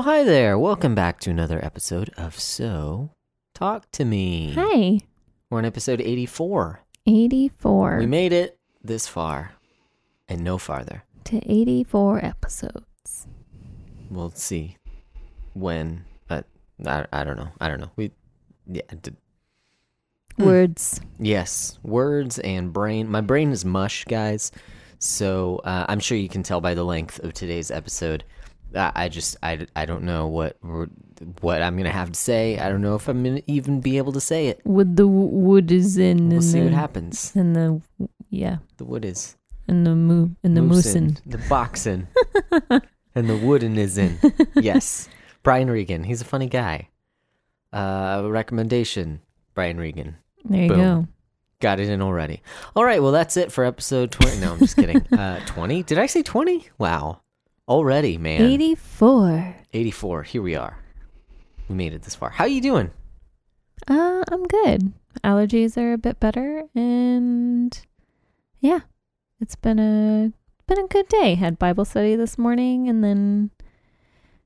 Well, hi there. Welcome back to another episode of So Talk to Me. Hi. We're on episode 84. 84 We made it this far and no farther. to 84 episodes. We'll see when. Uh, I, I don't know. I don't know. We, yeah, d- Hmm. Words. yes, words and brain. My brain is mush, guys. So uh, I'm sure you can tell by the length of today's episode. I, I just I, I don't know what what I'm gonna have to say. I don't know if I'm gonna even be able to say it. With the wood is in. We'll see the, what happens. And the, yeah. The wood is And the moo. And the moosin. the boxing, and the wooden is in. Yes, Brian Regan. He's a funny guy. Uh, recommendation: Brian Regan. There you Boom. go. Got it in already. All right, well that's it for episode twenty. No, I'm just kidding. Uh, twenty? Did I say twenty? Wow, already, man. 84. Eighty-four. Here we are. We made it this far. How are you doing? Uh, I'm good. Allergies are a bit better. And yeah, it's been a been a good day. Had Bible study this morning and then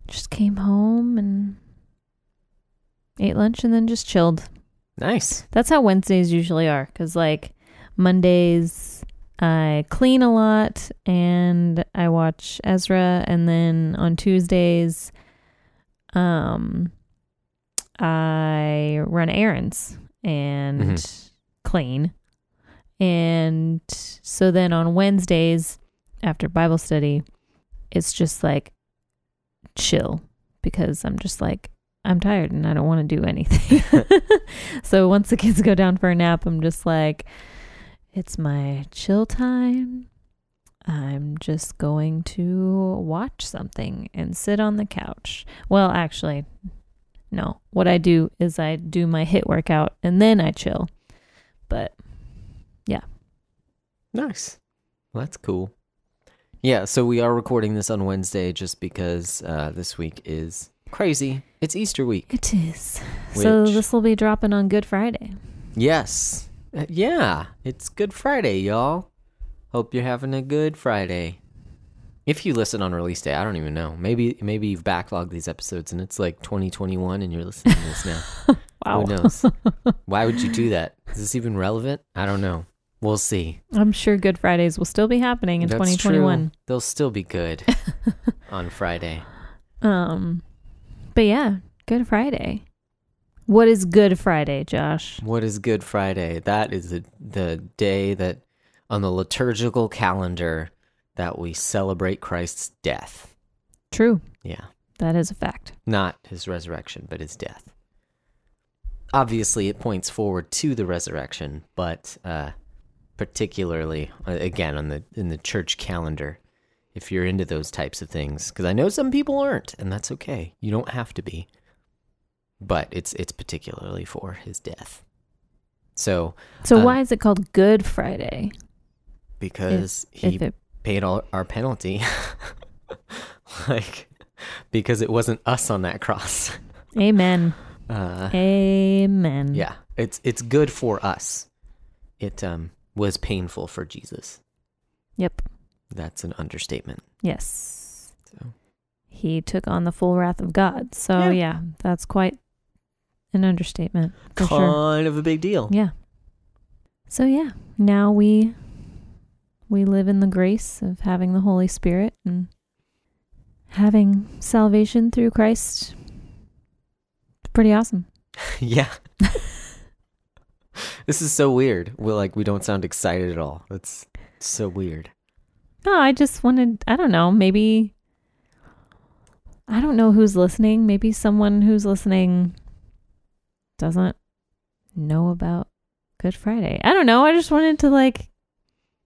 just came home and ate lunch and then just chilled. Nice. That's how Wednesdays usually are. Because, like, Mondays, I clean a lot and I watch Ezra. And then on Tuesdays, um, I run errands and Mhm. clean. And so then on Wednesdays, after Bible study, it's just like chill because I'm just like, I'm tired and I don't want to do anything. so once the kids go down for a nap, I'm just like, it's my chill time. I'm just going to watch something and sit on the couch. Well, actually, no. What I do is I do my HIIT workout and then I chill. But yeah. Nice. Well, that's cool. Yeah, so we are recording this on Wednesday just because uh, this week is crazy. It's Easter week. it is. So this will be dropping on Good Friday. Yes. Uh, Yeah, it's Good Friday, y'all. Hope you're having a good Friday. If you listen on release day, I don't even know. Maybe maybe you've backlogged these episodes and it's like 2021 and you're listening to this now. Wow. Who knows? Why would you do that? Is this even relevant? I don't know. We'll see. I'm sure Good Fridays will still be happening in That's 2021. true. They'll still be good on Friday. Um, but yeah, Good Friday. What is Good Friday, Josh? What is Good Friday? That is the, the day that on the liturgical calendar that we celebrate Christ's death. True. Yeah. That is a fact. Not his resurrection, but his death. Obviously, it points forward to the resurrection, but uh, particularly uh, again on the in the church calendar, if you're into those types of things, because I know some people aren't, and that's okay. You don't have to be, but it's it's particularly for his death. So So Uh, why is it called Good Friday? because If, he if it paid all our penalty, like because it wasn't us on that cross. Amen. Uh, Amen. Yeah, it's it's good for us. It um was painful for Jesus. Yep. That's an understatement. Yes. So He took on the full wrath of God. So Yeah. yeah, that's quite an understatement kind sure. of a big deal. Yeah. So yeah, now we we live in the grace of having the Holy Spirit and having salvation through Christ. It's pretty awesome. yeah. this is so weird. We like we don't sound excited at all. That's so weird. No, I just wanted I don't know, maybe I don't know who's listening. Maybe someone who's listening doesn't know about Good Friday. I don't know. I just wanted to like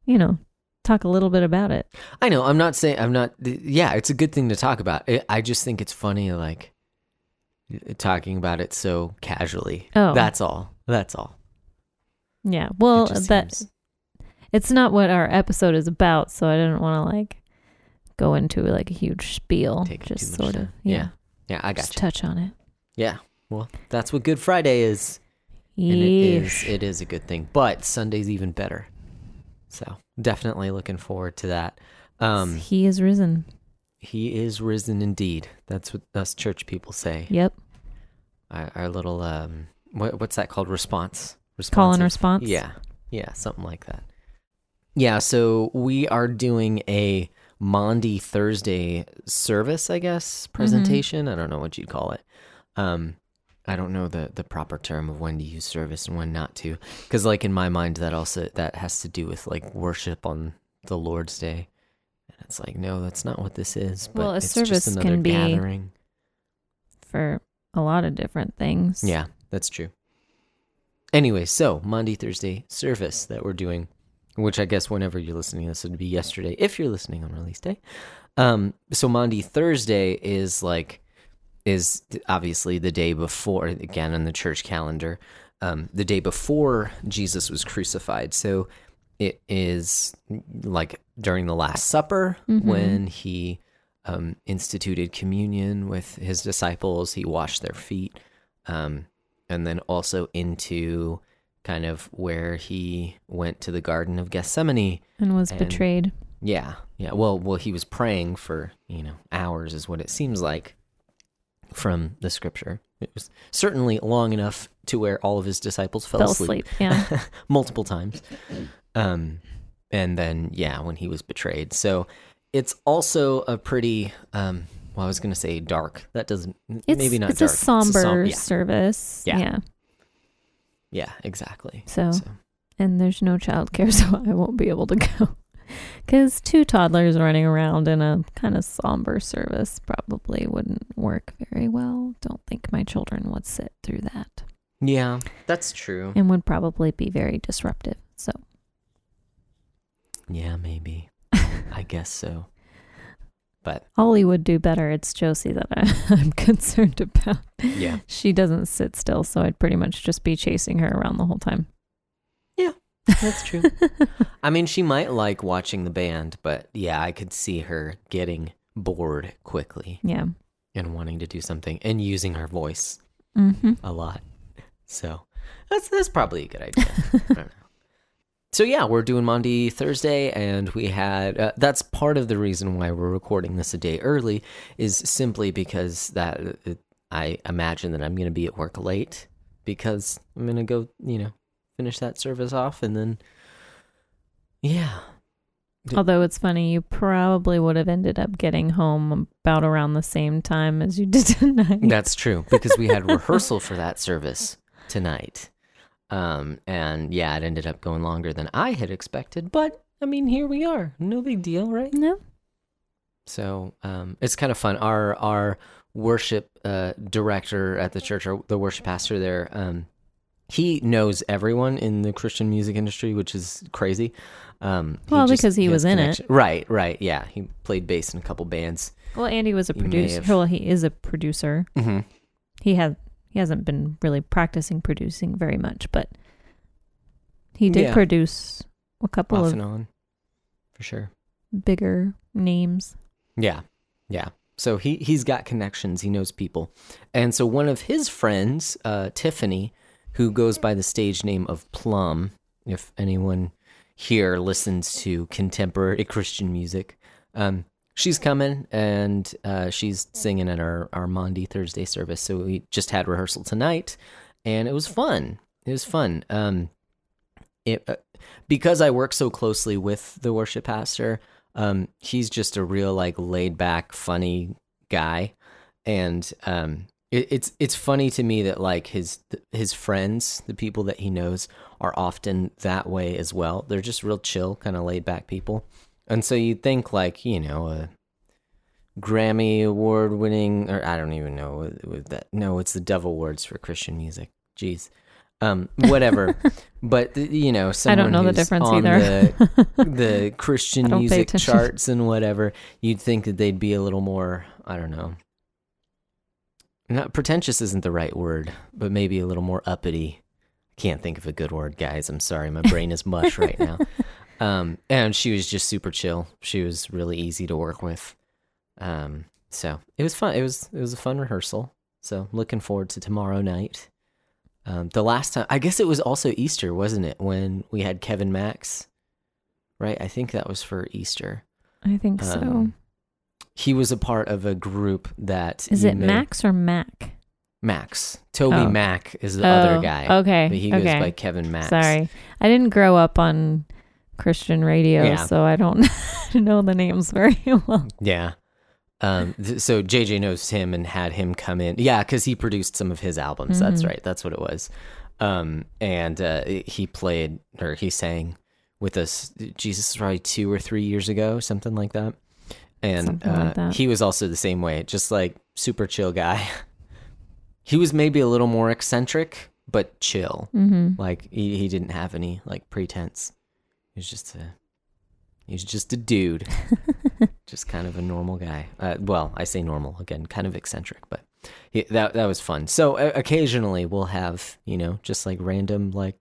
you know, talk a little bit about it. I know. I'm not saying I'm not. Yeah, it's a good thing to talk about. I I just think it's funny, like uh, talking about it so casually. Oh. That's all. That's all. Yeah. Well, that seems- it's not what our episode is about, so I didn't want to like go into like a huge spiel. Take just sort of, yeah, Yeah, Yeah, I got just you. touch on it. Yeah. Well, that's what Good Friday is. And it is it is a good thing. But Sunday's even better. So definitely looking forward to that. Um he is risen. he is risen indeed. That's what us church people say. Yep. Our, our little um, what, what's that called? Response. Call and response. Yeah, yeah, something like that. Yeah, so we are doing a Maundy Thursday service, I guess, presentation. I don't know what you'd call it. Um, I don't know the the proper term of when to use service and when not to, because like in my mind, that also that has to do with like worship on the Lord's Day, and it's like no, that's not what this is. But Well, a it's service can be- gathering. For a lot of different things. Yeah, that's true. Anyway, so Maundy, Thursday service that we're doing, which I guess whenever you're listening, this would be yesterday if you're listening on release day. Um, so Maundy, Thursday is like is obviously the day before again in the church calendar, um, the day before Jesus was crucified. So it is like during the Last Supper Mhm. when he um, instituted communion with his disciples. He washed their feet, um, and then also into kind of where he went to the Garden of Gethsemane. And was And- betrayed. Yeah, yeah. Well, well, he was praying for you know hours, is what it seems like from the scripture. It was certainly long enough to where all of his disciples fell, Fell asleep asleep. Yeah. multiple times. Um, and then yeah, when he was betrayed. So it's also a pretty um. Well, I was gonna say dark. That doesn't It's, maybe not it's dark. a somber som- yeah, service. Yeah. yeah. yeah, exactly. So, So and there's no childcare, so I won't be able to go. Because two toddlers running around in a kind of somber service probably wouldn't work very well. Don't think my children would sit through that yeah, that's true. and would probably be very disruptive. So, Yeah, maybe. I guess so. But Ollie would do better. It's Josie that I, I'm concerned about. yeah, She doesn't sit still, so I'd pretty much just be chasing her around the whole time. That's true. I mean, she might like watching the band, but yeah, I could see her getting bored quickly Yeah. and wanting to do something and using her voice Mm-hmm. a lot. So that's that's probably a good idea. I don't know. So yeah, we're doing Maundy Thursday, and we had uh, that's part of the reason why we're recording this a day early is simply because that uh, I imagine that I'm going to be at work late because I'm going to go, you know, finish that service off, and then yeah, Although it's funny, you probably would have ended up getting home about around the same time as you did tonight. That's true because we had rehearsal for that service tonight. Um, and yeah, it ended up going longer than I had expected, but I mean, here we are. No big deal, right? no. So, um, it's kind of fun. Our our worship uh, director at the church, or the worship pastor there, um, he knows everyone in the Christian music industry, which is crazy. Um, he Well, just- because he has was in it. Right, right. Yeah, he played bass in a couple bands. Well, Andy was a may producer. have- Well, he is a producer. Mm-hmm. He had he hasn't been really practicing producing very much, but he did Yeah. produce a couple Off of and on, for sure. bigger names. Yeah. Yeah. So he he's got connections, he knows people. And so one of his friends, uh, Tiffany, who goes by the stage name of Plumb, if anyone here listens to contemporary Christian music, um, she's coming and uh, she's singing at our, our Maundy Thursday service. So we just had rehearsal tonight and it was fun. It was fun. Um, it, uh, because I work so closely with the worship pastor, um, he's just a real like laid back, funny guy, and um, it, it's it's funny to me that like his his friends, the people that he knows, are often that way as well. They're just real chill, kind of laid back people, and so you think like you know a Grammy award winning, or I don't even know with that. No, it's the Dove Awards for Christian music. Jeez. Um, whatever, but you know, I don't know the difference on either. the the Christian I don't pay music charts and whatever, you'd think that they'd be a little more, I don't know. Not pretentious isn't the right word, but maybe a little more uppity. Can't think of a good word, guys. I'm sorry, my brain is mush right now. Um, and she was just super chill. She was really easy to work with. Um, so it was fun. It was it was a fun rehearsal. So looking forward to tomorrow night. Um, the last time, I guess it was also Easter, wasn't it? When we had Kevin Max, right? I think that was for Easter. I think so. He was a part of a group that Is it may- Max or Mac? Max. Toby Oh. Mac is the other Oh, guy. Okay. But he goes okay. by Kevin Max. Sorry. I didn't grow up on Christian radio, Yeah. so I don't know the names very well. Yeah. Um, th- so JJ knows him and had him come in. Yeah, because he produced some of his albums. That's Mhm. right. That's what it was. Um, and uh, he played or he sang with us. Jesus, probably two or three years ago, something like that. And uh, like he was also the same way, just like super chill guy. he was maybe a little more eccentric, but chill. hmm Like he, he didn't have any like pretense. He was just a he was just a dude. just kind of a normal guy. Uh, well, I say normal again, kind of eccentric, but he, that that was fun. So uh, occasionally we'll have you know just like random like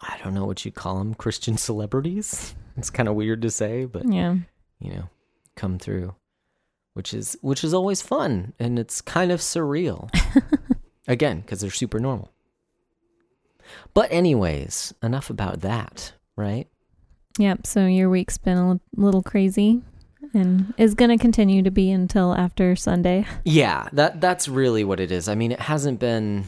I don't know what you call them Christian celebrities. It's kind of weird to say, but Yeah. You know come through, which is which is always fun and it's kind of surreal. Again, because they're super normal. But anyways, enough about that, right? Yep. So your week's been a little crazy and is going to continue to be until after Sunday. Yeah, that that's really what it is. I mean, it hasn't been.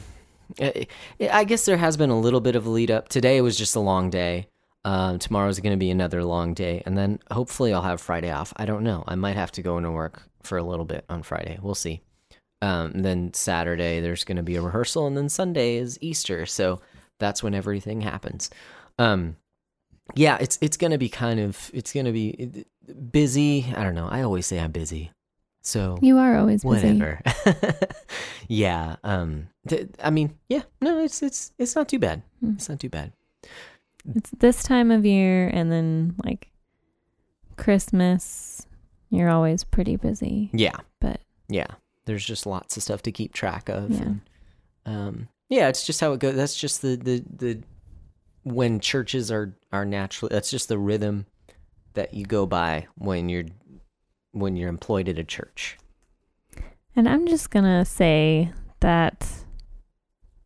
I I guess there has been a little bit of a lead up. Today was just a long day. Um, tomorrow's going to be another long day, and then hopefully I'll have Friday off. I don't know. I might have to go into work for a little bit on Friday. We'll see. Um, then Saturday there's going to be a rehearsal, and then Sunday is Easter, so that's when everything happens. Um, yeah, it's it's going to be kind of it's going to be busy. I don't know. I always say I'm busy, so You are always busy. whatever yeah um th- i mean yeah no it's it's it's not too bad Hmm. it's not too bad It's this time of year and then like Christmas. You're always pretty busy. yeah But- yeah there's just lots of stuff to keep track of Yeah. and, um yeah it's just how it goes that's just the the the when churches are are naturally that's just the rhythm that you go by when you're when you're employed at a church And I'm just going to say that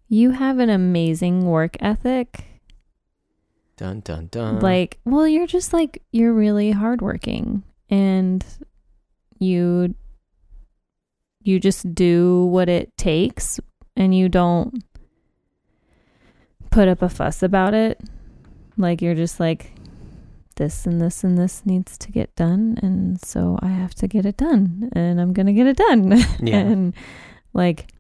you have an amazing work ethic. Dun dun dun like, well, you're just like, you're really hardworking and you, you just do what it takes and you don't put up a fuss about it. Like, you're just like, this and this and this needs to get done. And so I have to get it done and I'm going to get it done. yeah and like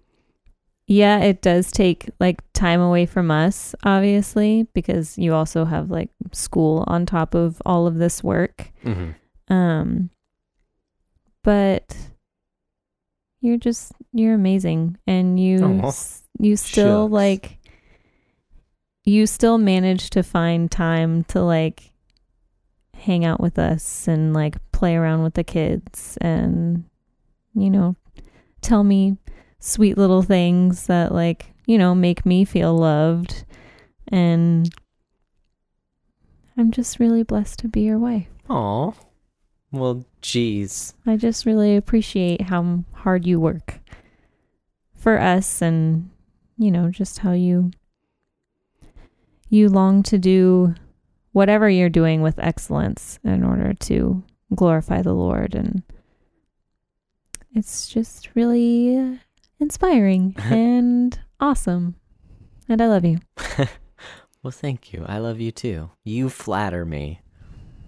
yeah it does take like time away from us obviously because you also have like school on top of all of this work hmm um but you're just you're amazing and you s- you still Shucks. like you still manage to find time to like hang out with us and like play around with the kids and you know tell me sweet little things that like you know make me feel loved. And i'm just really blessed to be your wife. Oh well geez. I just really appreciate how hard you work for us and you know just how you you long to do whatever you're doing with excellence in order to glorify the Lord. And it's just really inspiring and awesome. And I love you. well, thank you. I love you too. You flatter me.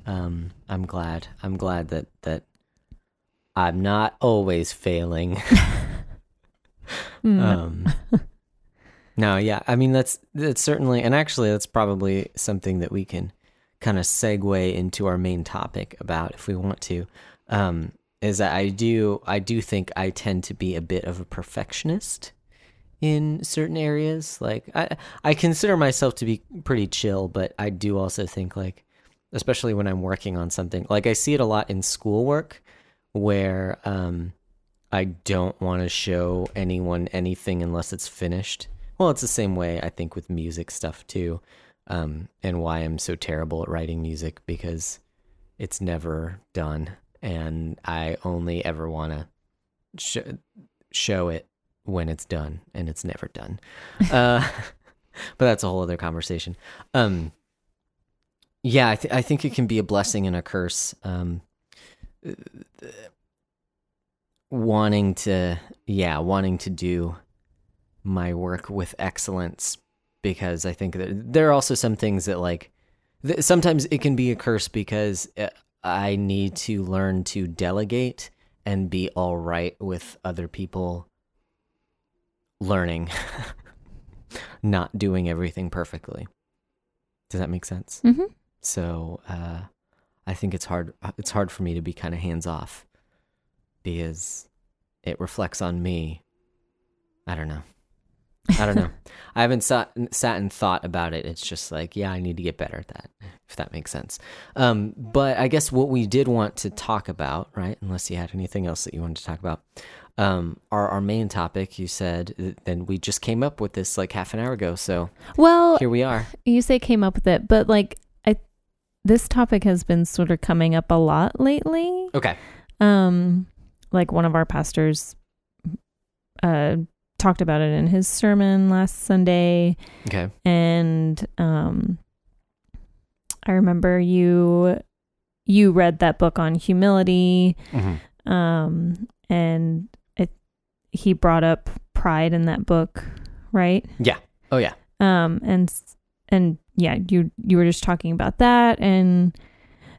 Um, I'm glad. I'm glad that that I'm not always failing. Mm. um, no, yeah. I mean, that's that's certainly, and actually, that's probably something that we can kind of segue into our main topic about if we want to. Um, is that I do I do think I tend to be a bit of a perfectionist in certain areas. Like I I consider myself to be pretty chill, but I do also think like especially when I'm working on something. Like I see it a lot in schoolwork where um I don't want to show anyone anything unless it's finished. Well, it's the same way I think with music stuff too. Um and why I'm so terrible at writing music because it's never done and I only ever want to sh- show it when it's done and it's never done. uh, but that's a whole other conversation. Um, yeah, I, th- I think it can be a blessing and a curse. Um, wanting to yeah wanting to do my work with excellence because i think that there are also some things that like th- sometimes it can be a curse because uh, i need to learn to delegate and be all right with other people learning not doing everything perfectly does that make sense Mm-hmm. so uh, I think it's hard. It's hard for me to be kind of hands off because it reflects on me. I don't know. I don't know. I haven't sat, sat and thought about it. It's just like, yeah, I need to get better at that, if that makes sense. Um, but I guess what we did want to talk about, right? Unless you had anything else that you wanted to talk about, um, our our main topic. You said, then we just came up with this like half an hour ago. So Well, here we are. you say came up with it, but like I, this topic has been sort of coming up a lot lately. Okay. Um, like one of our pastors, uh, talked about it in his sermon last Sunday, Okay. and um, I remember you, you read that book on humility, Mm-hmm. um, and it, he brought up pride in that book, right? Yeah. Oh yeah. um and and yeah you you were just talking about that and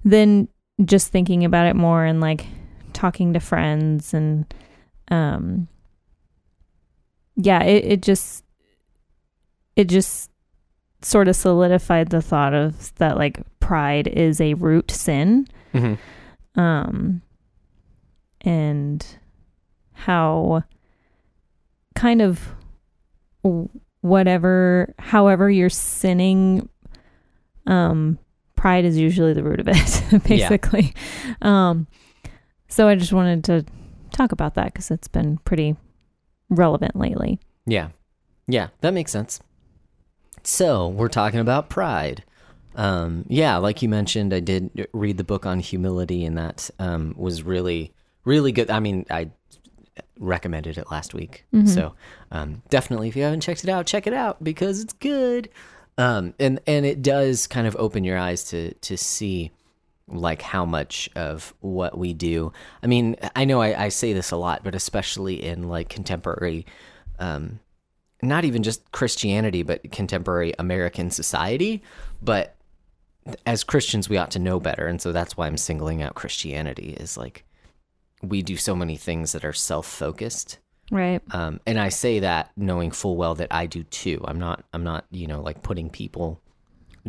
then just thinking about it more and like talking to friends and um yeah it, it just it just sort of solidified the thought of that like pride is a root sin. Mm-hmm. um and how kind of whatever however you're sinning um pride is usually the root of it basically. Um so i just wanted to talk about that because it's been pretty relevant lately Yeah. Yeah, that makes sense. So, we're talking about pride. Um, yeah, like you mentioned, I did read the book on humility, and that um, was really, really good. I mean, I recommended it last week. Mhm. So, um, definitely, if you haven't checked it out, check it out because it's good. Um, and, and it does kind of open your eyes to, to see like how much of what we do. I mean, I know I, I say this a lot, but especially in like contemporary, um, not even just Christianity, but contemporary American society. But as Christians, we ought to know better, and so that's why I'm singling out Christianity. Is like we do so many things that are self-focused, right um, and I say that knowing full well that I do too. I'm not. I'm not. You know, like putting people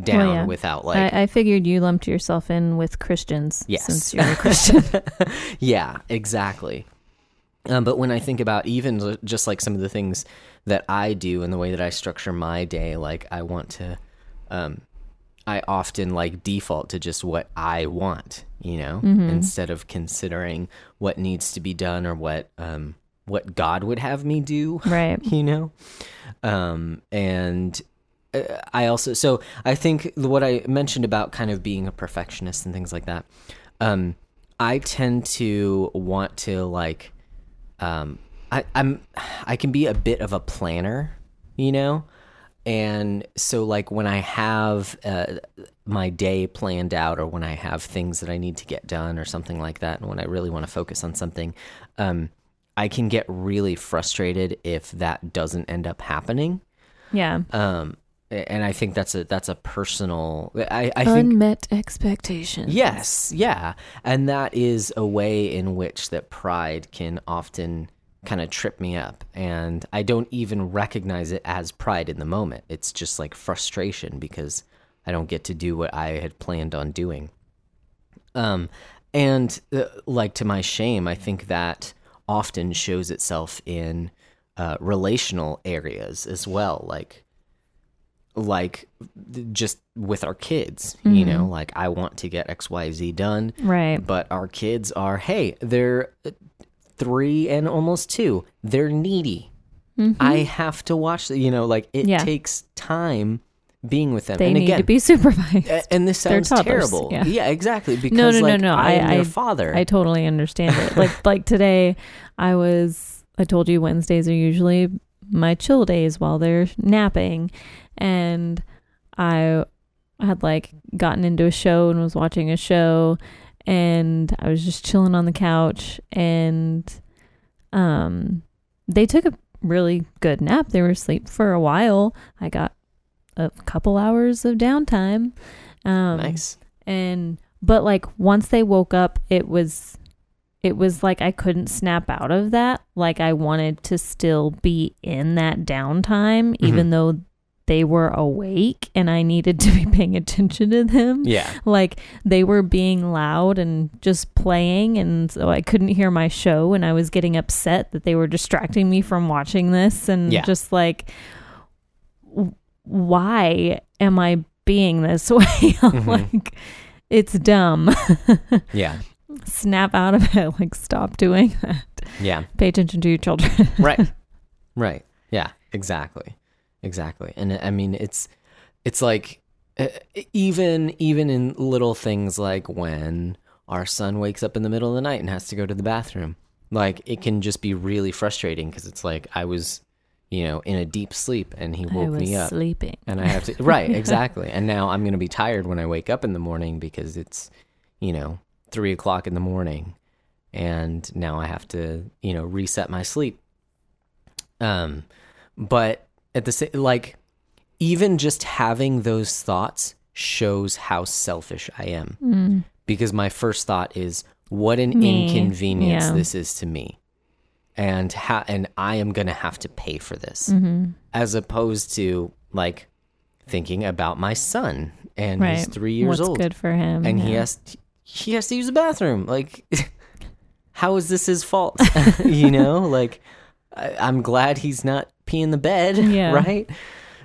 down yeah. without like I, I figured you lumped yourself in with christians Yes. since you're a christian yeah, exactly. Um, but when I think about even just like some of the things that I do and the way that I structure my day, like I want to, um, I often like default to just what I want, you know, instead of considering what needs to be done or what um, what God would have me do right you know um and i also so i think what i mentioned about kind of being a perfectionist and things like that um i tend to want to like um i i'm i can be a bit of a planner you know? And so like when i have uh, my day planned out or when i have things that i need to get done or something like that and when i really want to focus on something um i can get really frustrated if that doesn't end up happening. Yeah. Um and i think that's a that's a personal i i think unmet expectations Yes, yeah. And that is a way in which that pride can often kind of trip me up. And I don't even recognize it as pride in the moment. It's just like frustration because I don't get to do what I had planned on doing. Um and uh, like to my shame, I think that often shows itself in uh, relational areas as well, like like just with our kids, you know, like I want to get XYZ done, right but our kids are, hey, they're three and almost two. They're needy. I have to watch, the, you know, like it Mm-hmm. Yeah. takes time being with them. they and need again, to be supervised and this sounds terrible. yeah. exactly. Because no, no, like, no. I, am I- I- father. I totally understand it. Like like today, I was. I told you Wednesdays are usually my chill days while they're napping, and I had like gotten into a show and was watching a show, and I was just chilling on the couch and um they took a really good nap. They were asleep for a while. I got a couple hours of downtime. Um nice. and but like once they woke up it was it was like I couldn't snap out of that. Like I wanted to still be in that downtime even though they were awake and I needed to be paying attention to them Yeah. like they were being loud and just playing and so i couldn't hear my show and i was getting upset that they were distracting me from watching this and Yeah. just like why am i being this way Mhm. like it's dumb Yeah. Snap out of it like stop doing that. Yeah. pay attention to your children. Right. Right. Yeah exactly. Exactly. And i mean it's it's like uh, even even in little things like when our son wakes up in the middle of the night and has to go to the bathroom like it can just be really frustrating because it's like i was you know in a deep sleep and he woke me up. sleeping. And i have to right exactly. And now i'm going to be tired when i wake up in the morning because it's you know three o'clock in the morning and now i have to you know reset my sleep um but at the same like even just having those thoughts shows how selfish i am Mm. because my first thought is what an Me. inconvenience Yeah. this is to me and how and i am going to have to pay for this hmm as opposed to like thinking about my son and right he's three years what's old good for him and he yeah. has he has to use the bathroom like how is this his fault you know like I, i'm glad he's not peeing the bed Yeah. right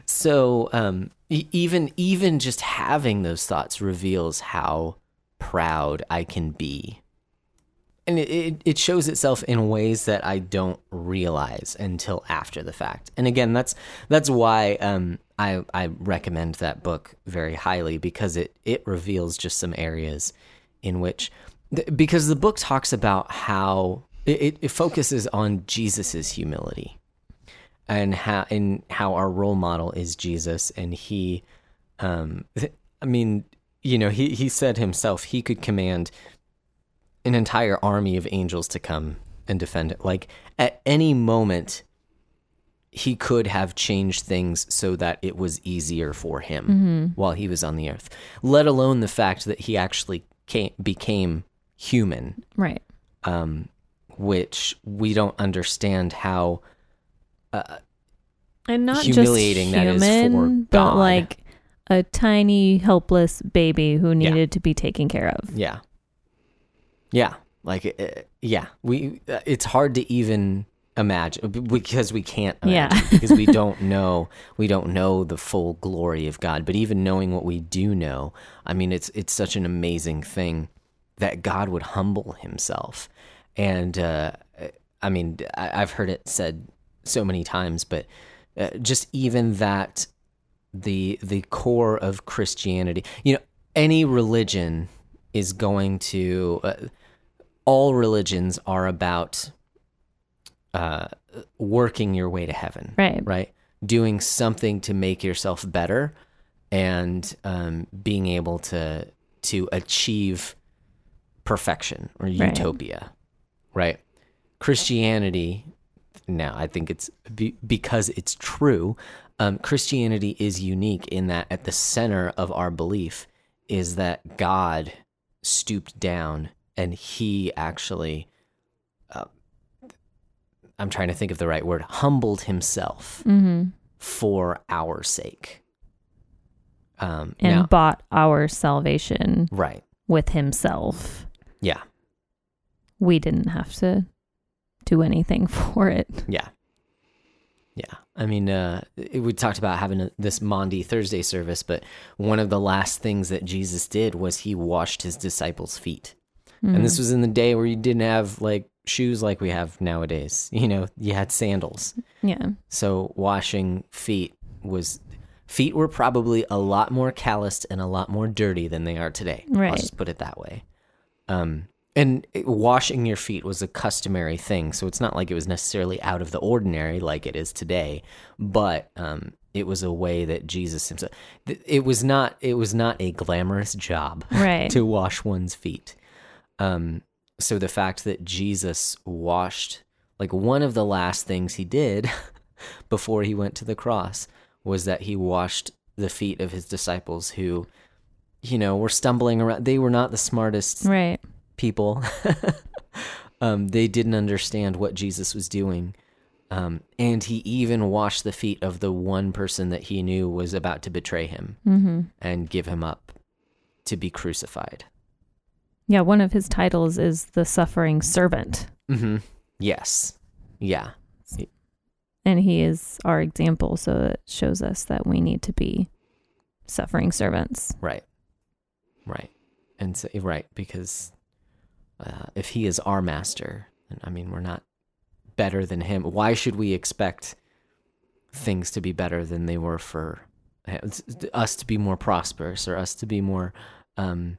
so um e- even even just having those thoughts reveals how proud i can be and it, it, it shows itself in ways that I don't realize until after the fact. And again, that's that's why um, I I recommend that book very highly because it it reveals just some areas in which because the book talks about how it, it- it focuses on Jesus's humility and how and how our role model is Jesus and he um I mean you know he he said himself he could command an entire army of angels to come and defend it. Like at any moment, he could have changed things so that it was easier for him Mm-hmm. while he was on the earth. Let alone the fact that he actually came, became human, right um, which we don't understand how. uh, and not humiliating just that is human, for but God. like a tiny helpless baby who Yeah. needed to be taken care of. Yeah. Yeah. Like, uh, yeah. We. Uh, it's hard to even imagine because we can't. Yeah. Because we don't know. We don't know the full glory of God. But even knowing what we do know, I mean, it's it's such an amazing thing that God would humble Himself, and uh, I mean, I, I've heard it said so many times, but uh, just even that the the core of Christianity, you know, any religion is going to uh, all religions are about uh, working your way to heaven, Right. right? Doing something to make yourself better and um, being able to to achieve perfection or Right. utopia, right? Christianity, now I think it's be, because it's true. Um, Christianity is unique in that at the center of our belief is that God stooped down and he actually I'm trying to think of the right word humbled himself Mm-hmm. for our sake um And now bought our salvation right with himself. yeah We didn't have to do anything for it. yeah yeah i mean uh we talked about having a, this maundy thursday service but one of the last things that jesus did was he washed his disciples feet and this Mm. was in the day where you didn't have like shoes like we have nowadays you know you had sandals yeah. So washing feet was feet were probably a lot more calloused and a lot more dirty than they are today. Right. I'll just put it that way. Um and washing your feet was a customary thing, so it's not like it was necessarily out of the ordinary like it is today, but um it was a way that Jesus himself it was not it was not a glamorous job Right. to wash one's feet. Um, so the fact that Jesus washed, like one of the last things he did before he went to the cross was that he washed the feet of his disciples who, you know, were stumbling around. They were not the smartest Right. people. um, they didn't understand what Jesus was doing. Um, and he even washed the feet of the one person that he knew was about to betray him Mm-hmm. and give him up to be crucified. Yeah. One of his titles is the suffering servant, hmm Yes. Yeah. and he is our example. So it shows us that we need to be suffering servants. Right. Right. And so, right, because uh, if he is our master, and I mean, we're not better than him. Why should we expect things to be better than they were for us to be more prosperous or us to be more um,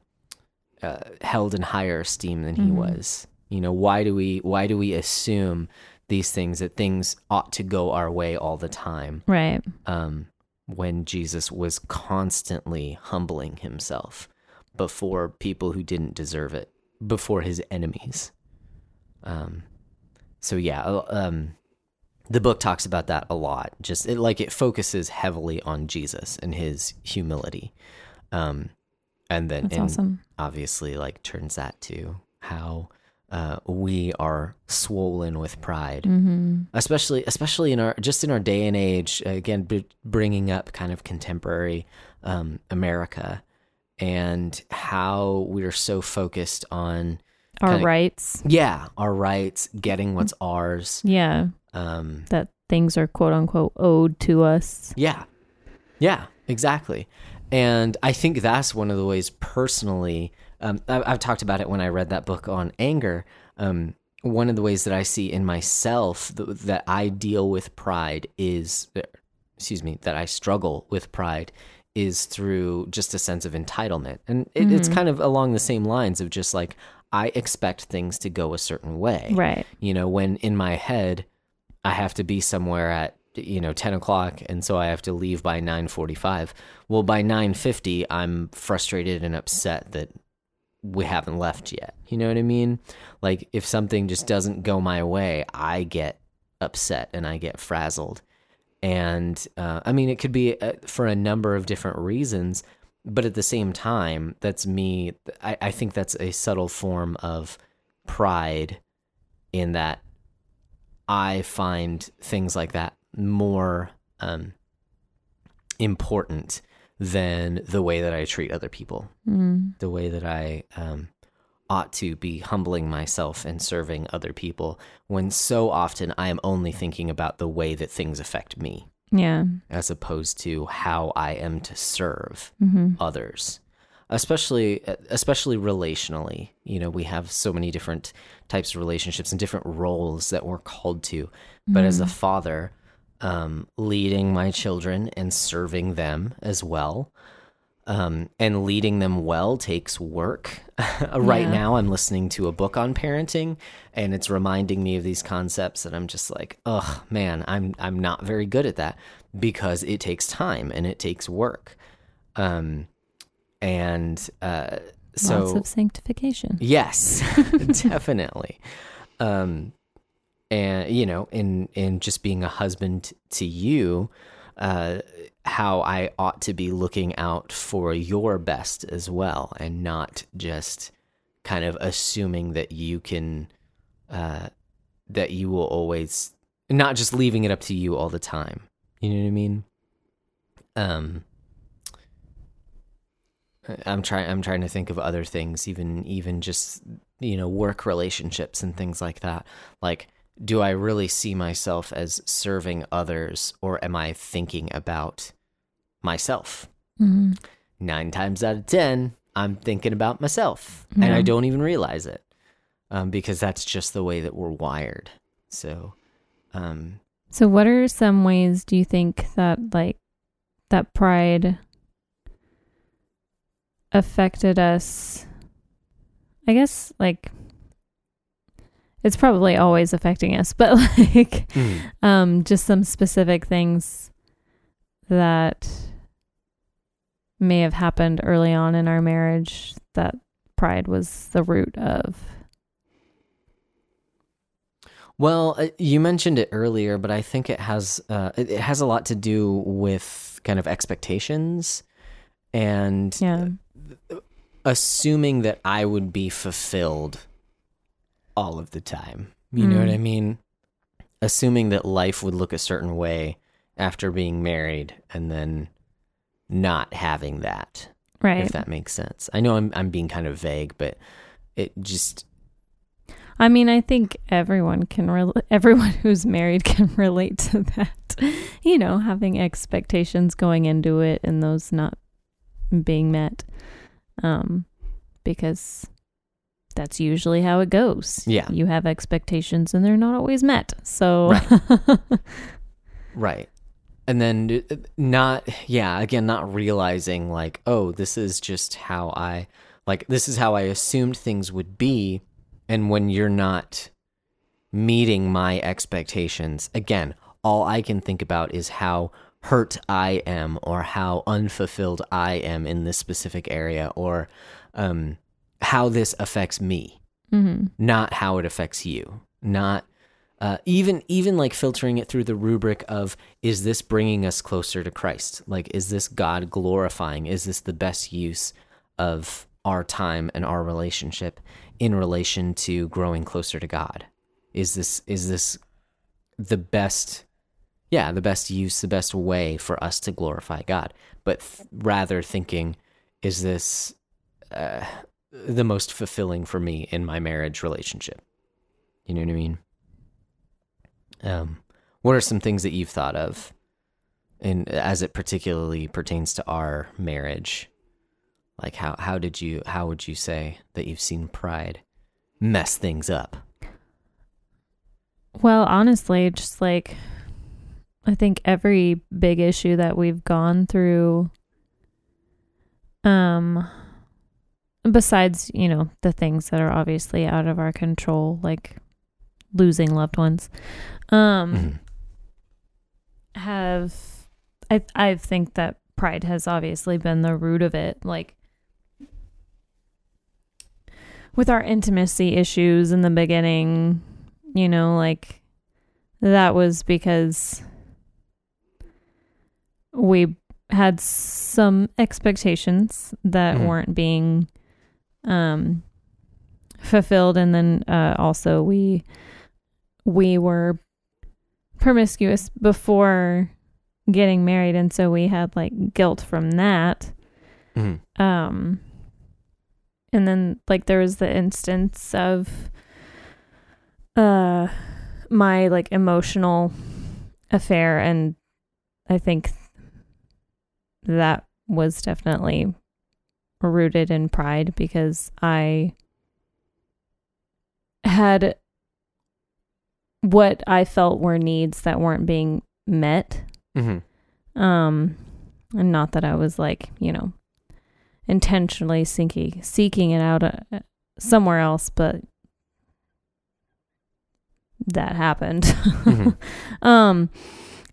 uh, held in higher esteem than he Mhm. was? You know, why do we why do we assume these things that things ought to go our way all the time? Right. um, when Jesus was constantly humbling himself before people who didn't deserve it, before his enemies. Um, so yeah, uh, um, the book talks about that a lot. Just it, like it focuses heavily on Jesus and his humility, um, and then That's and awesome. obviously like turns that to how uh, we are swollen with pride Mm-hmm. especially especially in our just in our day and age again b- bringing up kind of contemporary um, america and how we're so focused on Our Kinda- rights. yeah our rights getting what's ours Yeah. um, That things are quote unquote owed to us. yeah yeah exactly and i think that's one of the ways personally um, I, i've talked about it when i read that book on anger. Um, one of the ways that i see in myself th- that i deal with pride is excuse me that i struggle with pride is through just a sense of entitlement. And it, it's kind of along the same lines of just like i expect things to go a certain way. Right. you know when in my head i have to be somewhere at you know 10 o'clock and so i have to leave by 9.45 well by 9.50 i'm frustrated and upset that we haven't left yet. You know what i mean? Like if something just doesn't go my way i get upset and i get frazzled. And uh, i mean it could be uh, for a number of different reasons but at the same time that's me I, I think that's a subtle form of pride in that I find things like that more um, important than the way that I treat other people, Mm. the way that I um, ought to be humbling myself and serving other people, when so often I am only thinking about the way that things affect me Yeah. as opposed to how I am to serve Mm-hmm. others especially especially relationally you know we have so many different types of relationships and different roles that we're called to but as a father um, leading my children and serving them as well um, and leading them well takes work right Yeah. now i'm listening to a book on parenting and it's reminding me of these concepts that i'm just like oh man i'm i'm not very good at that because it takes time and it takes work um and uh so Lots of sanctification. Yes, definitely. Um, and you know, in in just being a husband to you, uh, how I ought to be looking out for your best as well, and not just kind of assuming that you can, uh, that you will always, not just leaving it up to you all the time. You know what I mean? Um. I'm trying I'm trying to think of other things even even just you know work relationships and things like that like do I really see myself as serving others or am I thinking about myself Mm. 9 times out of 10 I'm thinking about myself and I don't even realize it um, because that's just the way that we're wired so um So, what are some ways do you think that, like, that pride affected us? I guess, like, it's probably always affecting us, but, like, um, just some specific things that may have happened early on in our marriage that pride was the root of. Well, uh, you mentioned it earlier, but I think it has uh, it it has a lot to do with kind of expectations and Yeah. assuming that I would be fulfilled all of the time. You know what Mm. I mean? Assuming that life would look a certain way after being married and then not having that, Right. if that makes sense. I know I'm I'm being kind of vague, but it just I mean, I think everyone can rel- everyone who's married can relate to that. You know, having expectations going into it and those not being met. Um because that's usually how it goes. Yeah. You have expectations and they're not always met. So Right. And then uh, not, yeah, again, not realizing like, oh, this is just how I, like, this is how I assumed things would be. And when you're not meeting my expectations, again, all I can think about is how hurt I am or how unfulfilled I am in this specific area or um, how this affects me Mhm. not how it affects you not uh, even even like filtering it through the rubric of is this bringing us closer to christ? Like is this god glorifying? Is this the best use of our time and our relationship in relation to growing closer to god? Is this is this the best yeah the best use the best way for us to glorify god? But th- rather thinking is this uh, the most fulfilling for me in my marriage relationship. You know what I mean? Um, what are some things that you've thought of, in as it particularly pertains to our marriage? Like how how did you how would you say that you've seen pride mess things up? Well, honestly, just like I think every big issue that we've gone through um besides, you know, the things that are obviously out of our control like losing loved ones um Mhm. have I I think that pride has obviously been the root of it like with our intimacy issues in the beginning you know like that was because we had some expectations that Mhm. weren't being um fulfilled. And then uh also we we were promiscuous before getting married. And so we had like guilt from that. Mhm. um and then like there was the instance of uh my like emotional affair. And i think that was definitely rooted in pride because i had what i felt were needs that weren't being met Mhm. um and not that i was like you know intentionally seeking seeking it out uh, somewhere else but that happened Mhm. um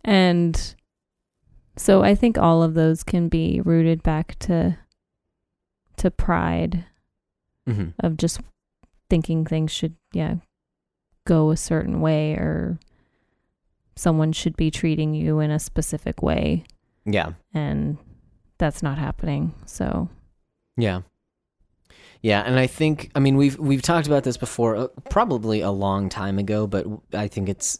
and so i think all of those can be rooted back to to pride Mhm. of just thinking things should yeah go a certain way or someone should be treating you in a specific way Yeah. and that's not happening so Yeah. Yeah, and I think I mean we've we've talked about this before uh, probably a long time ago, but I think it's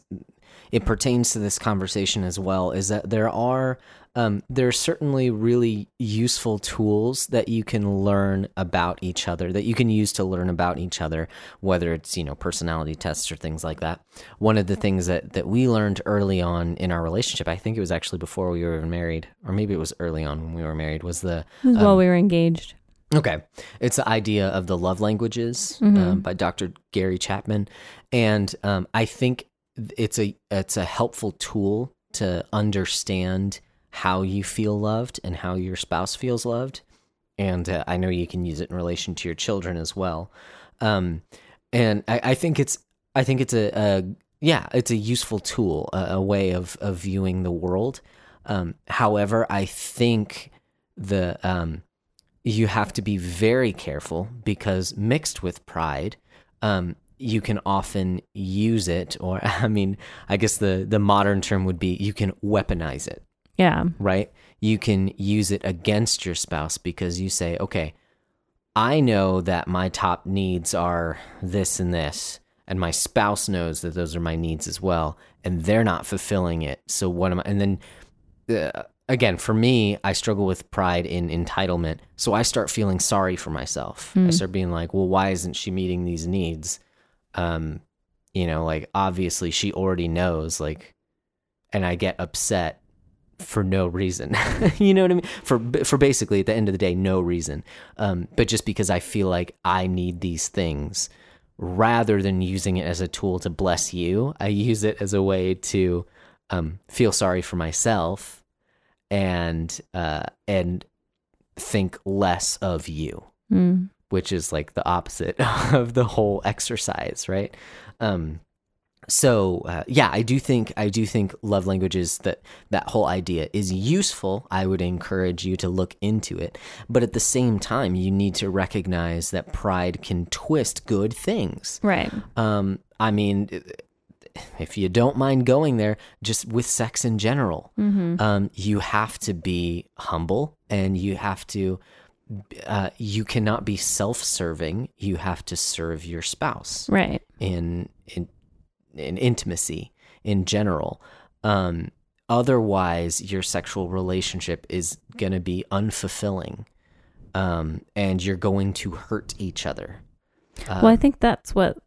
it pertains to this conversation as well is that there are um, there are certainly really useful tools that you can learn about each other that you can use to learn about each other whether it's you know personality tests or things like that one of the things that that we learned early on in our relationship i think it was actually before we were even married or maybe it was early on when we were married was the was while Um, we were engaged Okay. It's the idea of the love languages Mhm. um, by Dr. Gary Chapman. And um, I think it's a it's a helpful tool to understand how you feel loved and how your spouse feels loved. And uh, I know you can use it in relation to your children as well. Um, and I, I think it's I think it's a, a yeah it's a useful tool, a, a way of of viewing the world. Um, however, I think the um, you have to be very careful because mixed with pride, um, you can often use it, or I mean, I guess the the modern term would be you can weaponize it, Yeah. right? You can use it against your spouse because you say, okay, I know that my top needs are this and this, and my spouse knows that those are my needs as well, and they're not fulfilling it. So what am I? And then uh, again, for me, I struggle with pride in entitlement. So I start feeling sorry for myself. I start being like, well, why isn't she meeting these needs? Um, you know, like obviously she already knows, like, and I get upset for no reason. you know what I mean? For for basically at the end of the day, no reason. Um, but just because I feel like I need these things, rather than using it as a tool to bless you, I use it as a way to um, feel sorry for myself and uh, and think less of you Mm. which is like the opposite of the whole exercise, right? Um, so uh, yeah, I do think I do think love languages that that whole idea is useful. I would encourage you to look into it, but at the same time, you need to recognize that pride can twist good things. Right. Um, I mean, if you don't mind going there, just with sex in general, um, you have to be humble and you have to. Uh, you cannot be self-serving. You have to serve your spouse Right. in in in intimacy in general. Um, otherwise, your sexual relationship is going to be unfulfilling, um, and you're going to hurt each other. well, I think that's what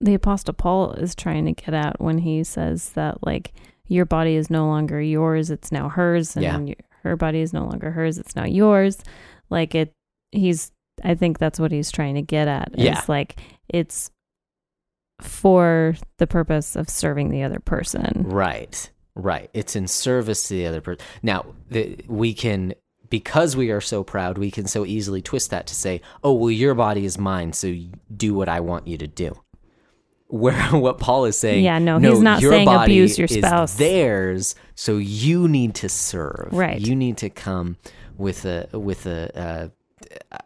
the Apostle Paul is trying to get at when he says that, like, your body is no longer yours, it's now hers, and Yeah. her body is no longer hers, it's now yours. Like, it, he's, I think that's what he's trying to get at. Yeah. Is like, it's for the purpose of serving the other person. Right, right. It's in service to the other person. Now, the, we can, because we are so proud, we can so easily twist that to say, oh, well, your body is mine, so do what I want you to do. Where what Paul is saying, Yeah, no, he's not your saying body abuse your is spouse." theirs, so you need to serve. Right. You need to come with a with a uh,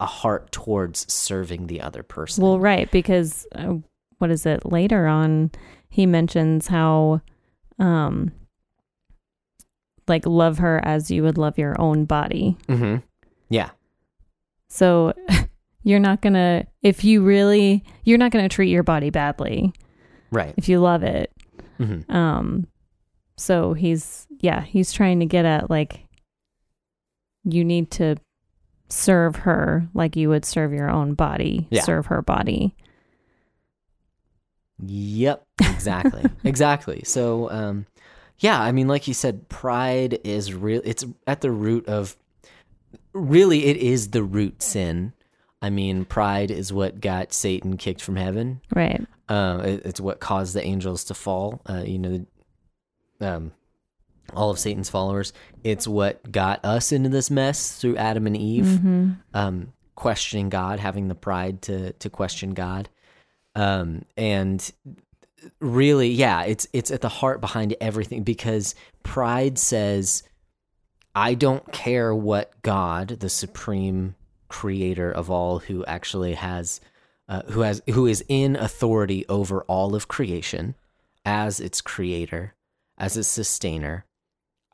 a heart towards serving the other person. Well, right, because uh, what is it? Later on, he mentions how, um, like love her as you would love your own body. Mm-hmm. Yeah. So you're not gonna, if you really, you're not gonna treat your body badly Right. if you love it. hmm Um, so he's, yeah, he's trying to get at like, you need to serve her like you would serve your own body, Yeah. serve her body. Yep, exactly. exactly. So um yeah, I mean like you said pride is real it's at the root of really it is the root sin. I mean pride is what got Satan kicked from heaven. Right. Uh, it- it's what caused the angels to fall. Uh, you know, um, all of Satan's followers. It's what got us into this mess through Adam and Eve, Mm-hmm. um, questioning God, having the pride to to question God, um, and really, yeah, it's it's at the heart behind everything because pride says, I don't care what God, the supreme creator of all, who actually has uh, who has who is in authority over all of creation as its creator, as its sustainer.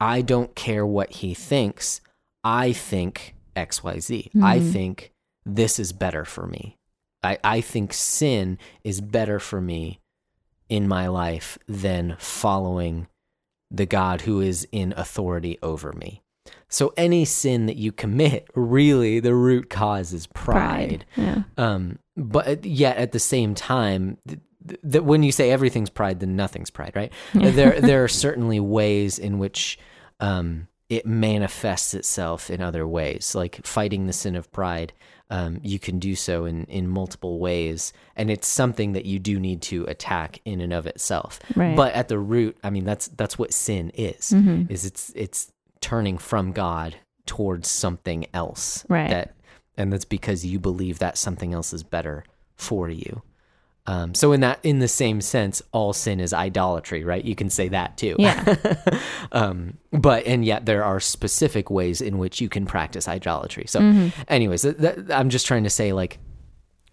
I don't care what he thinks. I think XYZ. I Mhm. think this is better for me. I, I think sin is better for me in my life than following the God who is in authority over me. So any sin that you commit, really the root cause is pride. Yeah. Um, but yet at the same time, th- th- that when you say everything's pride, then nothing's pride, right? there, there are certainly ways in which um, it manifests itself in other ways, like fighting the sin of pride. Um, you can do so in in multiple ways, and it's something that you do need to attack in and of itself. Right. But at the root, I mean, that's that's what sin is. Mhm. Is it's it's turning from God towards something else. Right. That and that's because you believe that something else is better for you. Um, so in that, in the same sense, all sin is idolatry, right? You can say that too. Yeah. um, but and yet there are specific ways in which you can practice idolatry. So, Mm-hmm. anyways, th- th- I'm just trying to say like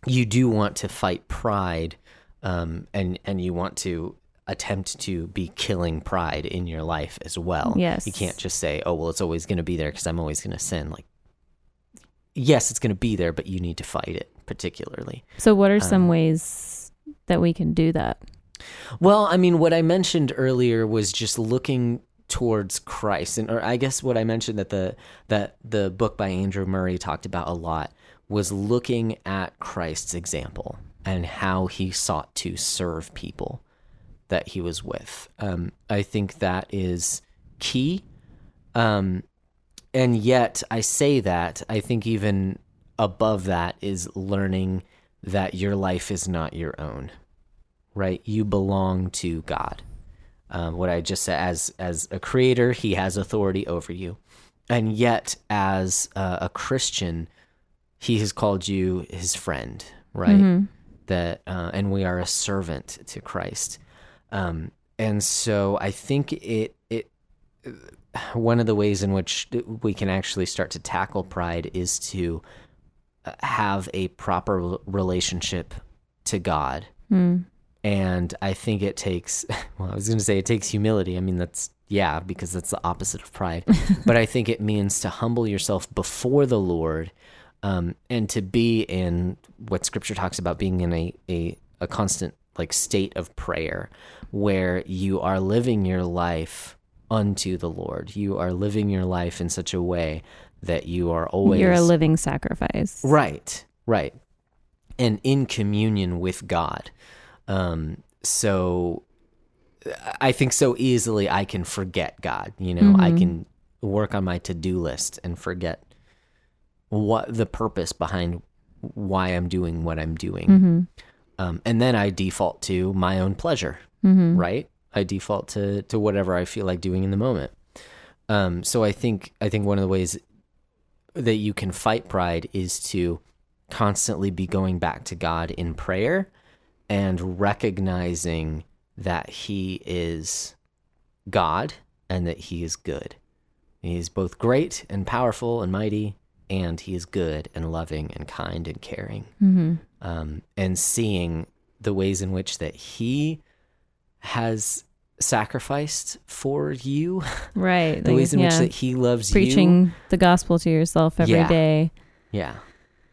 you do want to fight pride, um, and and you want to attempt to be killing pride in your life as well. Yes. you can't just say, "Oh, well, it's always going to be there because I'm always going to sin." Like, yes, it's going to be there, but you need to fight it particularly. So, what are some Um, ways that we can do that? Well, I mean, what I mentioned earlier was just looking towards Christ, and or I guess what I mentioned that the that the book by Andrew Murray talked about a lot was looking at Christ's example and how he sought to serve people that he was with. Um, I think that is key. Um, and yet, I say that I think even above that is learning that your life is not your own right? You belong to God. Um, what I just said, as as a creator, He has authority over you, and yet as a, a Christian, He has called you His friend, right? Mm-hmm. That uh, and we are a servant to Christ, um, and so I think it it one of the ways in which we can actually start to tackle pride is to uh, have a proper relationship to God Mm. and I think it takes, well, I was going to say it takes humility. I mean, that's, yeah, because that's the opposite of pride. but I think it means to humble yourself before the Lord um, and to be in what scripture talks about being in a, a, a constant like state of prayer where you are living your life unto the Lord. You are living your life in such a way that you are always You're a living sacrifice. Right, right. And in communion with God. Um, so I think so easily I can forget God. You know, I Mhm. can work on my to do list and forget what the purpose behind why I'm doing what I'm doing. Mm-hmm. Um, and then I default to my own pleasure Mm-hmm. right? I default to to whatever I feel like doing in the moment. Um, so I think I think one of the ways that you can fight pride is to constantly be going back to God in prayer and recognizing that He is God and that He is good. He is both great and powerful and mighty, and He is good and loving and kind and caring Mm-hmm. um, and seeing the ways in which that he has sacrificed for you, Right. the like, ways in which that he loves you. preaching the gospel to yourself every Yeah. day. Yeah,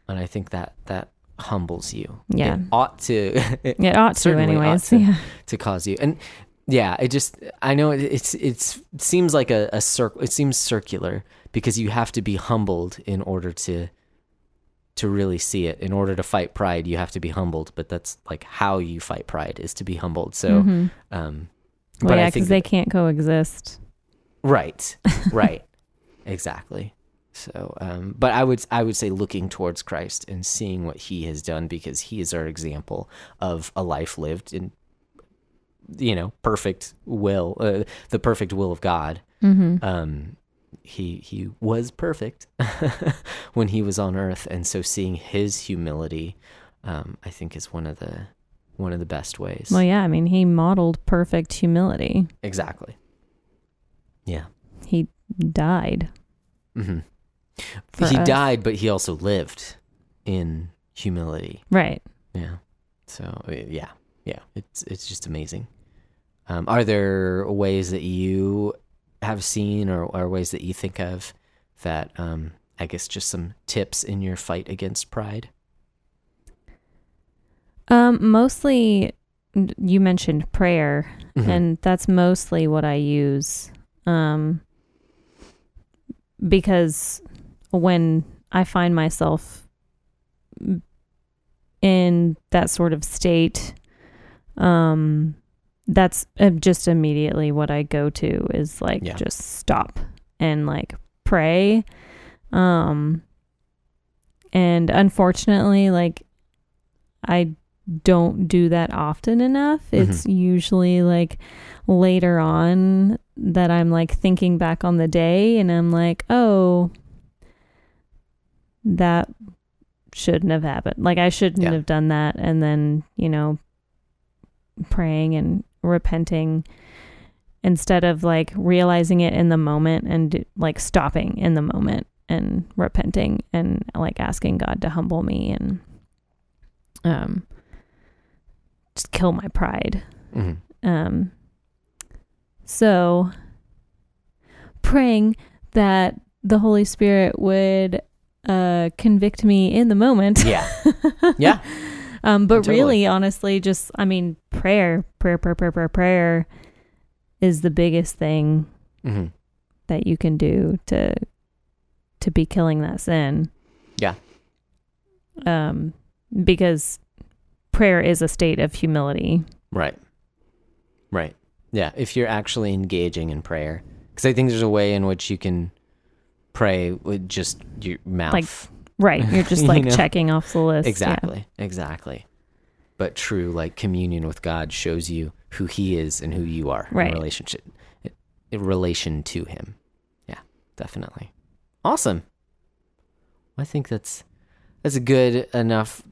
and I think that that humbles you. Yeah. it ought to. it It ought to, certainly ought anyways. to. Yeah. to cause you and yeah it just i know it, it's it's it seems like a, a circle it seems circular because you have to be humbled in order to to really see it in order to fight pride you have to be humbled but that's like how you fight pride is to be humbled so Mhm. um Well, but yeah, because they can't coexist. right. Right. Exactly. So um but i would i would say looking towards christ and seeing what he has done because he is our example of a life lived in you know perfect will uh, the perfect will of god. Mm-hmm. um he he was perfect when he was on earth. And so seeing his humility um i think is one of the one of the best ways Well, yeah. I mean, he modeled perfect humility. exactly yeah He died. hmm For he us. died but he also lived in humility Right. yeah so uh, yeah yeah it's it's just amazing um are there ways that you have seen or, or ways that you think of that um i guess just some tips in your fight against pride Um, mostly, you mentioned prayer, Mhm. and that's mostly what I use. Um, because when I find myself in that sort of state, um, that's uh, just immediately what I go to is like Yeah. just stop and like pray. Um, and unfortunately, like I don't do that often enough. It's usually like later on that I'm like thinking back on the day and I'm like, oh, that shouldn't have happened. Like I shouldn't Yeah. have done that and then, you know, praying and repenting instead of like realizing it in the moment and like stopping in the moment and repenting and like asking God to humble me and um just kill my pride. Mhm. Um so praying that the Holy Spirit would uh convict me in the moment. Yeah. Yeah. Um but Totally. really honestly just I mean prayer, prayer, prayer, prayer, prayer, prayer is the biggest thing hmm that you can do to to be killing that sin. Yeah. Um because prayer is a state of humility. Right. Right. Yeah. If you're actually engaging in prayer, because I think there's a way in which you can pray with just your mouth. Like, Right. You're just You like know? checking off the list. Yeah. exactly. Exactly. But true, like communion with God shows you who He is and who you are Right. in relationship, in relation to Him. Yeah, definitely. Awesome. I think that's that's a good enough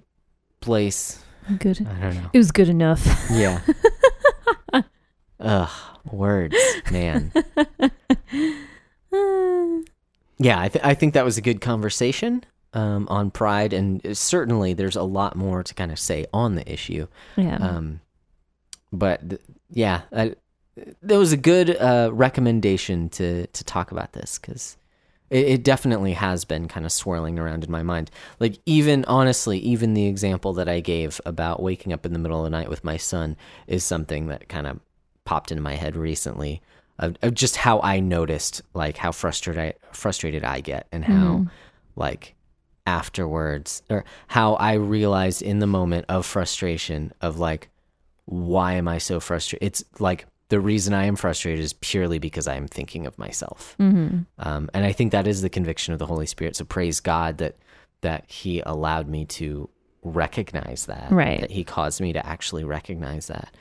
place. Good. I don't know. It was good enough. Yeah. Ugh, words, man. Yeah, I, th- I think that was a good conversation um, on pride, and certainly there's a lot more to kind of say on the issue. yeah. Um, but th- yeah, I, that was a good uh, recommendation to to talk about this because it, it definitely has been kind of swirling around in my mind. Like even honestly, even the example that I gave about waking up in the middle of the night with my son is something that kind of popped into my head recently. Of, of just how I noticed, like how frustrated I, frustrated I get, and how Mhm. like afterwards or how I realized in the moment of frustration of like why am I so frustrated? It's like the reason I am frustrated is purely because I am thinking of myself. Mhm. Um, and I think that is the conviction of the Holy Spirit. So praise God that that He allowed me to recognize that. Right. That He caused me to actually recognize that.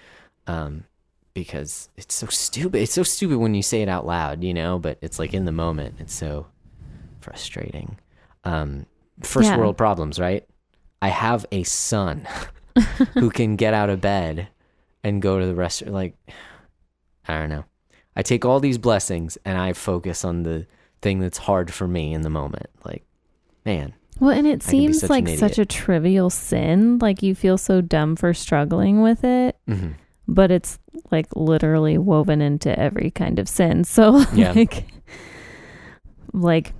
Um, because it's so stupid. It's so stupid when you say it out loud, you know, but it's like in the moment, it's so frustrating. Um, first Yeah. world problems, right? I have a son who can get out of bed and go to the restaurant. Like, I don't know. I take all these blessings and I focus on the thing that's hard for me in the moment. Like, man, Well, and it I seems such like such a trivial sin. Like you feel so dumb for struggling with it, mhm. but it's like literally woven into every kind of sin. So Yeah. like like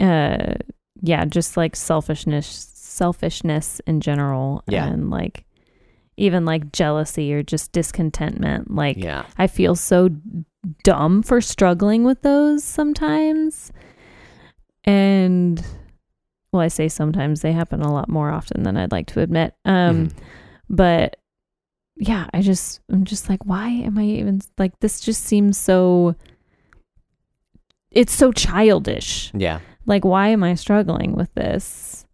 uh yeah, just like selfishness selfishness in general Yeah. and like even like jealousy or just discontentment. Like yeah, I feel so dumb for struggling with those sometimes. And well, I say sometimes they happen a lot more often than I'd like to admit. Um Mhm. but yeah, I just I'm just like why am I even like this just seems so it's so childish. yeah, Like why am I struggling with this?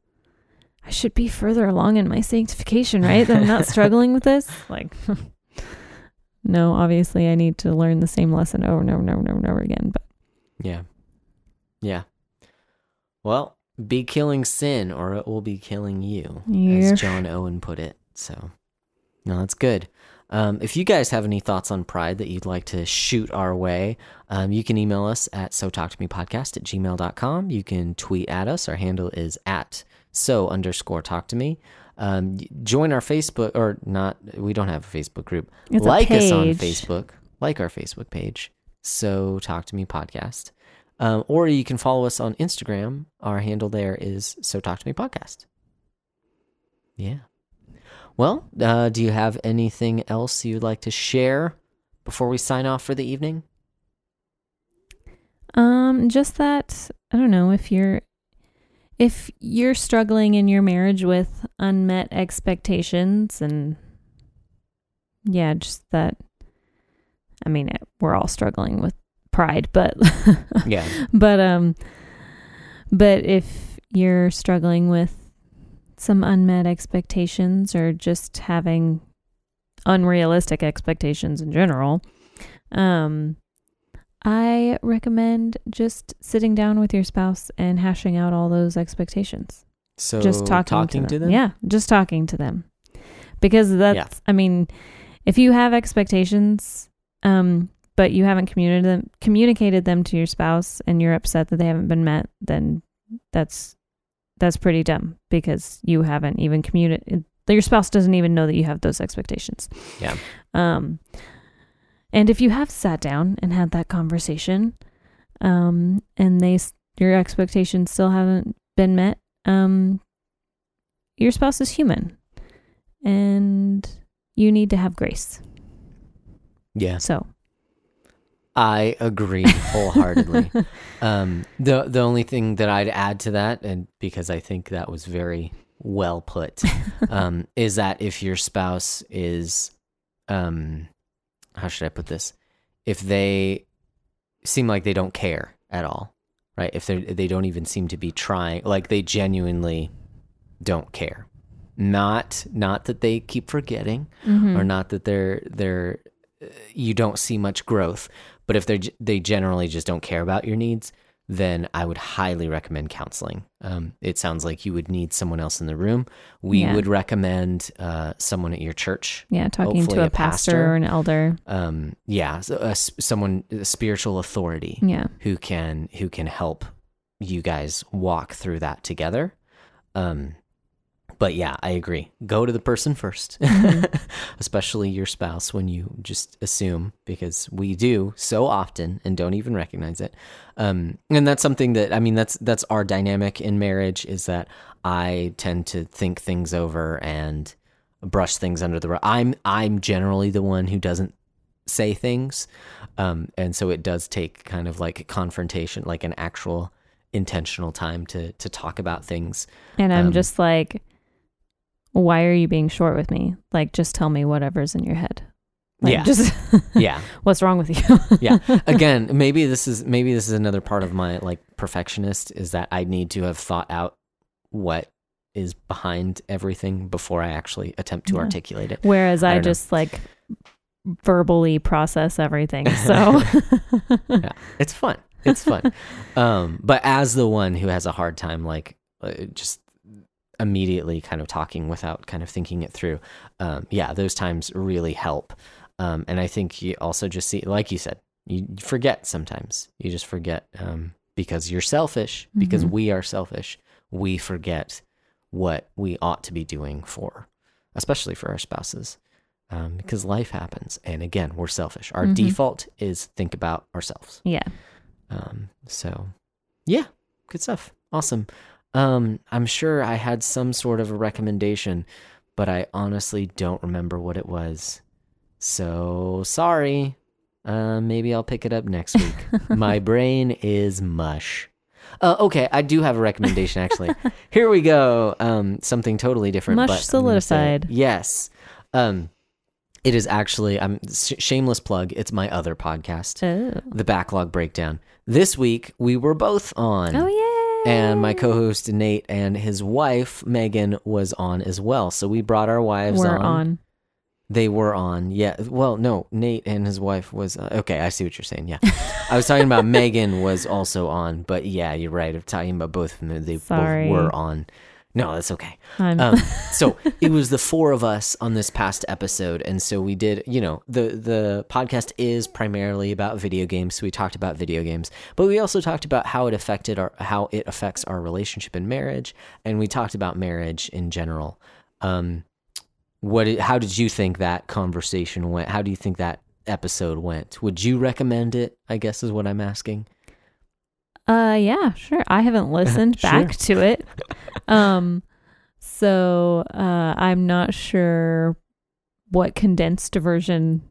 I should be further along in my sanctification, right? That I'm not struggling with this. Like no, obviously I need to learn the same lesson over and over and over and over, and over again. But yeah, yeah. Well, be killing sin or it will be killing you, Yeah. as John Owen put it. So, no, that's good. Um, if you guys have any thoughts on pride that you'd like to shoot our way, um, you can email us at so talk to me podcast at gmail.com. You can tweet at us. Our handle is at so underscore talk to me. Um, join our Facebook or not. We don't have a Facebook group. it's like us on. Facebook. Like our Facebook page. So talk to me podcast. Um, or you can follow us on Instagram. Our handle there is so talk to me podcast. Yeah. Well, uh, do you have anything else you'd like to share before we sign off for the evening? Um, just that I don't know if you're if you're struggling in your marriage with unmet expectations and yeah, just that I mean, it, we're all struggling with pride, but Yeah. but um but if you're struggling with some unmet expectations or just having unrealistic expectations in general um i recommend just sitting down with your spouse and hashing out all those expectations So just talking, talking to, them. Yeah, just talking to them. Because that's Yeah. I mean, if you have expectations um but you haven't communicated them communicated them to your spouse and you're upset that they haven't been met, then that's that's pretty dumb because you haven't even communicated your spouse doesn't even know that you have those expectations. Yeah. Um and if you have sat down and had that conversation um and they your expectations still haven't been met, um your spouse is human and you need to have grace. Yeah, So, I agree wholeheartedly. um, the the only thing that I'd add to that, and because I think that was very well put, um, is that if your spouse is, um, how should I put this? If they seem like they don't care at all, right? If they they don't even seem to be trying, like they genuinely don't care. Not not that they keep forgetting, mhm. or not that they're they're uh, you don't see much growth but if they they generally just don't care about your needs then i would highly recommend counseling um, it sounds like you would need someone else in the room we Yeah. would recommend uh, someone at your church yeah, talking to a, a pastor, pastor. or an elder. um, yeah so, uh, s- someone a spiritual authority Yeah. who can who can help you guys walk through that together um but yeah i agree. Go to the person 1st Mhm. especially your spouse when you just assume because we do so often and don't even recognize it. Um and that's something that i mean that's that's our dynamic in marriage is that i tend to think things over and brush things under the rug. I'm i'm generally the one who doesn't say things. Um and so it does take kind of like confrontation like an actual intentional time to to talk about things. And I'm Um, just like, why are you being short with me? Like, just tell me whatever's in your head. Like, Yeah. Just yeah what's wrong with you? yeah again maybe this is maybe this is another part of my like perfectionist is that i need to have thought out what is behind everything before i actually attempt to Yeah. articulate it Whereas I I, don't know. just like verbally process everything. So, yeah it's fun it's fun um but as the one who has a hard time like uh, just immediately kind of talking without kind of thinking it through um yeah those times really help um and i think you also just see like you said you forget sometimes you just forget um because you're selfish because Mhm. we are selfish we forget what we ought to be doing for especially for our spouses um, because life happens and again we're selfish our Mhm. default is think about ourselves yeah. um, so yeah, good stuff. Awesome. Um, I'm sure I had some sort of a recommendation, but I honestly don't remember what it was. So sorry. Uh, maybe I'll pick it up next week. My brain is mush. Uh, okay, I do have a recommendation actually. Here we go. Um, something totally different. Mush but solidified. Yes. Um, it is actually. I'm sh- shameless plug. It's my other podcast Oh. the backlog breakdown. This week we were both on. Oh, yeah. And my co-host Nate and his wife Megan was on as well. So we brought our wives We're on. on. They were on. Yeah. Well, no, Nate and his wife was uh, okay. I see what you're saying. Yeah, I was talking about Megan was also on, but yeah, you're right. I'm talking about both of them. They Sorry. both were on. No, that's okay. Um, so it was the four of us on this past episode, and so we did. You know, the the podcast is primarily about video games, so we talked about video games, but we also talked about how it affected our how it affects our relationship and marriage, and we talked about marriage in general. Um, what? How did you think that conversation went? How do you think that episode went? Would you recommend it? I guess is what I'm asking. Uh yeah, sure. I haven't listened Sure. back to it. Um so uh I'm not sure what condensed version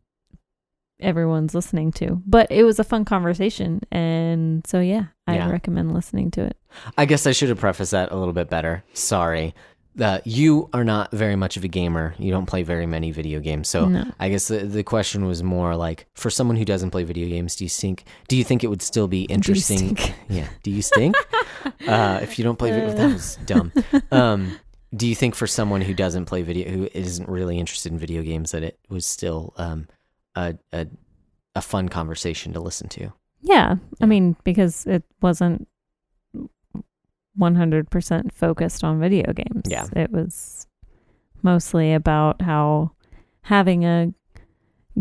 everyone's listening to. But it was a fun conversation and so yeah, I Yeah. recommend listening to it. I guess I should have prefaced that a little bit better. Sorry. Uh, you are not very much of a gamer. You don't play very many video games. So No. I guess the, the question was more like for someone who doesn't play video games, do you think do you think it would still be interesting? stink? Yeah. Do you stink? uh, if you don't play video that was dumb. Um, do you think for someone who doesn't play video who isn't really interested in video games that it was still um, a, a a fun conversation to listen to? Yeah. Yeah. I mean, because it wasn't 100% focused on video games. Yeah. It was mostly about how having a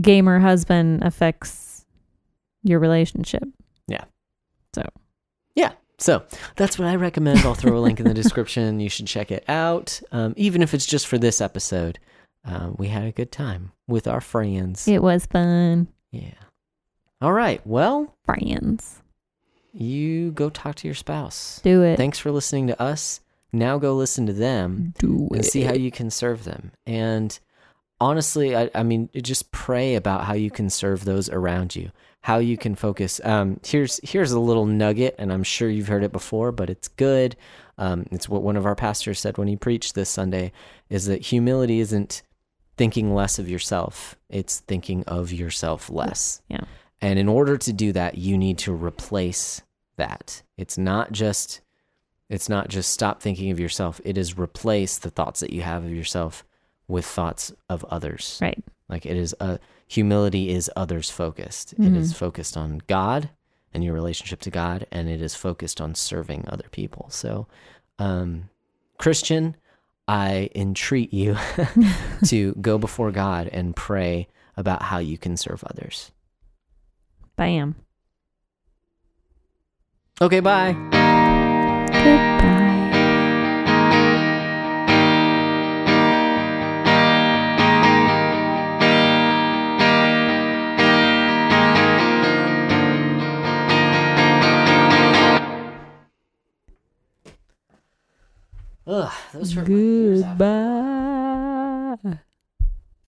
gamer husband affects your relationship. Yeah. So yeah. So that's what I recommend. I'll throw a link in the description. You should check it out. Um, even if it's just for this episode, um, we had a good time with our friends. It was fun. Yeah. All right. Well, Friends. You go talk to your spouse. Do it. Thanks for listening to us. Now go listen to them Do and see how you can serve them. And honestly, I, I mean, just pray about how you can serve those around you, how you can focus. Um, here's here's a little nugget, and I'm sure you've heard it before, but it's good. Um, it's what one of our pastors said when he preached this Sunday: is that humility isn't thinking less of yourself; it's thinking of yourself less. Yeah. And in order to do that, you need to replace that. It's not just it's not just stop thinking of yourself. It is replace the thoughts that you have of yourself with thoughts of others. Right. Like it is a humility is others focused. It is focused on God and your relationship to God, and it is focused on serving other people. So, um, Christian, I entreat you to go before God and pray about how you can serve others. Bam. Okay, bye. Goodbye. Ugh, those ears. Goodbye.